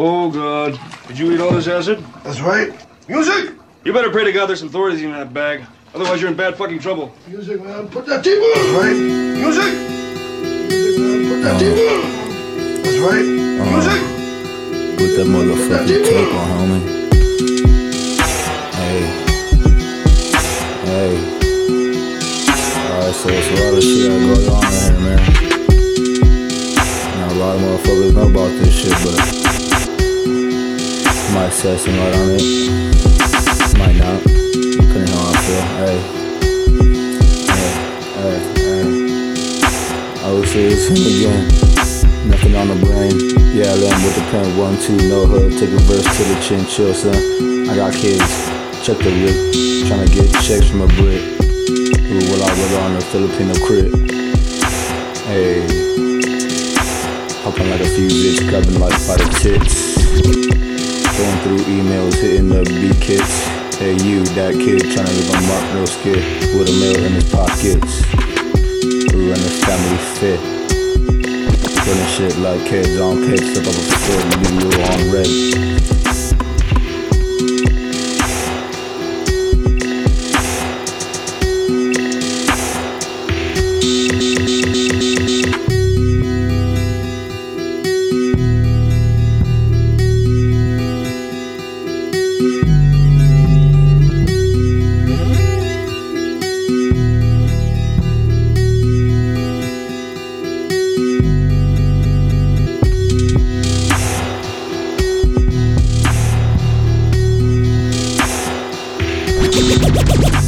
Oh, God. Did you eat all this acid? That's right. Music! You better pray to God there's some Thorsies in that bag. Otherwise, you're in bad fucking trouble. Music, man. Put that TV on. Right? Music! Music, man. Put that TV on. That's right. Uh-huh. Music! Put that motherfucking tape on, homie. Hey. Hey. Alright, so it's a lot of shit that goes on in here, man. Now, a lot of motherfuckers know about this shit, but might set some light on it. Might not. Depending on how I feel. Hey. Hey. Hey. Hey. I again. Nothing on the brain. Yeah, I am with the pen. One, two, no hood. Take a verse to the chin, chill, son. I got kids. Check the whip. Tryna get checks from a brick. Who will I weather on a Filipino crib? Hey. Hopping like a few bitch, grabbing like by the tits. Going through emails, hitting the B kits. Hey, you, that kid, tryna live on Mark No skid with a mill in his pockets. Who run his family fit. Feeling shit like kids on slip up a foot leave you on red. ハハハハ!